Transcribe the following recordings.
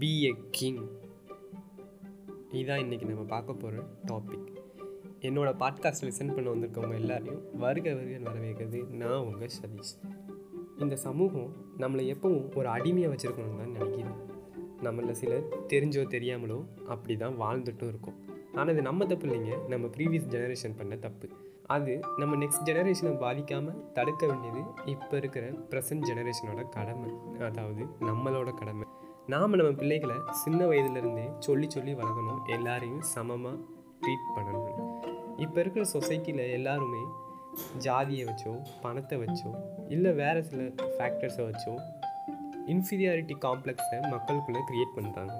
B a king இதுதான் இன்றைக்கி நம்ம பார்க்க போகிற டாபிக் என்னோடய பாட்காஸ்ட் லிசன் பண்ண வந்திருக்கவங்க எல்லாரையும் வருக வருக வரவேற்கிறது நான் உங்கள் சதீஷ். இந்த சமூகம் நம்மளை எப்பவும் ஒரு அடிமையாக வச்சுருக்கணும்னு தான் நினைக்கிது நம்மள சிலர் தெரிஞ்சோ தெரியாமலோ அப்படி தான் வாழ்ந்துட்டும் இருக்கோம். ஆனால் இது நம்ம தப்பு இல்லைங்க. நம்ம ப்ரீவியஸ் ஜெனரேஷன் பண்ண தப்பு. அது நம்ம நெக்ஸ்ட் ஜெனரேஷனை பாதிக்காமல் தடுக்க வேண்டியது இப்போ இருக்கிற ப்ரெசன்ட் ஜெனரேஷனோட கடமை. அதாவது நம்மளோட கடமை. நாம் நம்ம பிள்ளைகளை சின்ன வயதுலேருந்தே சொல்லி சொல்லி வளர்க்கணும் எல்லாரையும் சமமாக ட்ரீட் பண்ணணும். இப்போ இருக்கிற சொசைட்டியில் எல்லாருமே ஜாதியை வச்சோ பணத்தை வச்சோ இல்லை வேறு சில ஃபேக்டர்ஸை வச்சோ இன்ஃபீரியாரிட்டி காம்ப்ளெக்ஸை மக்களுக்குள்ளே க்ரியேட் பண்ணுறாங்க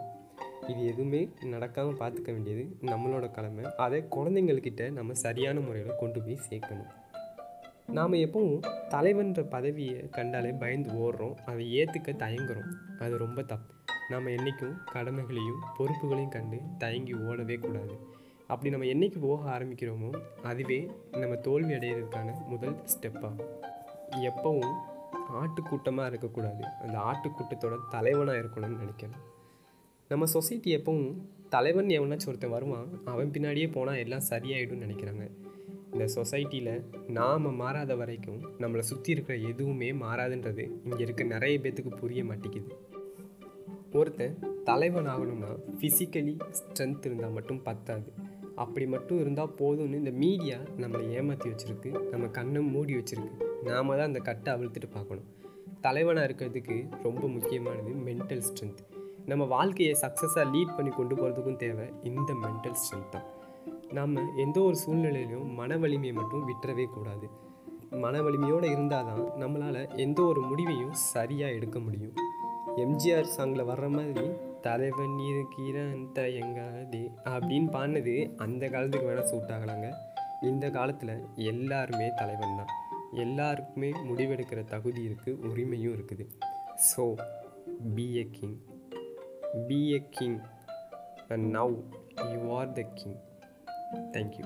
இது எதுவுமே நடக்காமல் பார்த்துக்க வேண்டியது நம்மளோட கடமை. அதை குழந்தைங்கள்கிட்ட நம்ம சரியான முறையில் கொண்டு போய் சேர்க்கணும். நாம் எப்பவும் தலைவன்ற பதவியை கண்டாலே பயந்து ஓடுறோம். அதை ஏற்றுக்க தயங்குறோம். அது ரொம்ப தப்பு நாம் என்றைக்கும் கடமைகளையும் பொறுப்புகளையும் கண்டு தயங்கி ஓடவே கூடாது. அப்படி நம்ம என்றைக்கு போக ஆரம்பிக்கிறோமோ அதுவே நம்ம தோல்வி அடையிறதுக்கான முதல் ஸ்டெப்பாகும் எப்பவும் ஆட்டுக்கூட்டமாக இருக்கக்கூடாது. அந்த ஆட்டுக்கூட்டத்தோட தலைவனாக இருக்கணும்னு நினைக்கணும். நம்ம சொசைட்டி எப்பவும் தலைவன் எவனாச்சும் ஒருத்தன் வருவான் அவன் பின்னாடியே போனால் எல்லாம் சரியாயிடும்னு நினைக்கிறாங்க. இந்த சொசைட்டியில் நாம் மாறாத வரைக்கும் நம்மளை சுற்றி இருக்கிற எதுவுமே மாறாதுன்றது இங்கே இருக்க நிறைய பேத்துக்கு புரிய மாட்டேங்குது. ஒருத்தன் தலைவன் ஆகணும்னா ஃபிசிக்கலி ஸ்ட்ரென்த் இருந்தால் மட்டும் பத்தாது. அப்படி மட்டும் இருந்தால் போதும்னு இந்த மீடியா நம்மளை ஏமாற்றி வச்சுருக்கு நம்ம கண்ணை மூடி வச்சுருக்கு. நாம தான் அந்த கட்டை அவிழ்த்துட்டு பார்க்கணும். தலைவனாக இருக்கிறதுக்கு ரொம்ப முக்கியமானது மென்டல் ஸ்ட்ரென்த் நம்ம வாழ்க்கையை சக்ஸஸாக லீட் பண்ணி கொண்டு போகிறதுக்கும் தேவை இந்த மென்டல் ஸ்ட்ரென்த் தான். நம்ம எந்த ஒரு சூழ்நிலையிலும் மன வலிமையை மட்டும் விட்டுறவே கூடாது. மன வலிமையோடு இருந்தால் தான் நம்மளால் எந்த ஒரு முடிவையும் சரியாக எடுக்க முடியும். எம்ஜிஆர் சாங்கில் வர்ற மாதிரி தலைவன் இருக்கிறான் தயங்காதே அப்படின்னு பாடினது அந்த காலத்துக்கு வேணால் சூட் ஆகலாங்க. இந்த காலத்தில் எல்லாருமே தலைவன் தான். எல்லாருக்குமே முடிவெடுக்கிற தகுதி இருக்குது உரிமையும் இருக்குது. So be a king be a king and now you are the king Thank you.